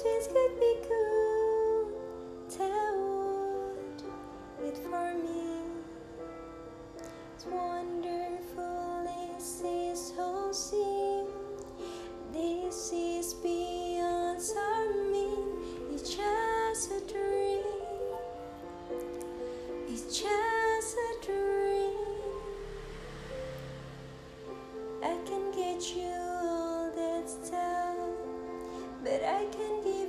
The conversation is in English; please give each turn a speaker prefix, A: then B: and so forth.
A: twins could be cool. Tell it for me. It's wonderful, this is whole scene. This is beyond our mean. It's just a dream. It's just a dream. I can get you but I can give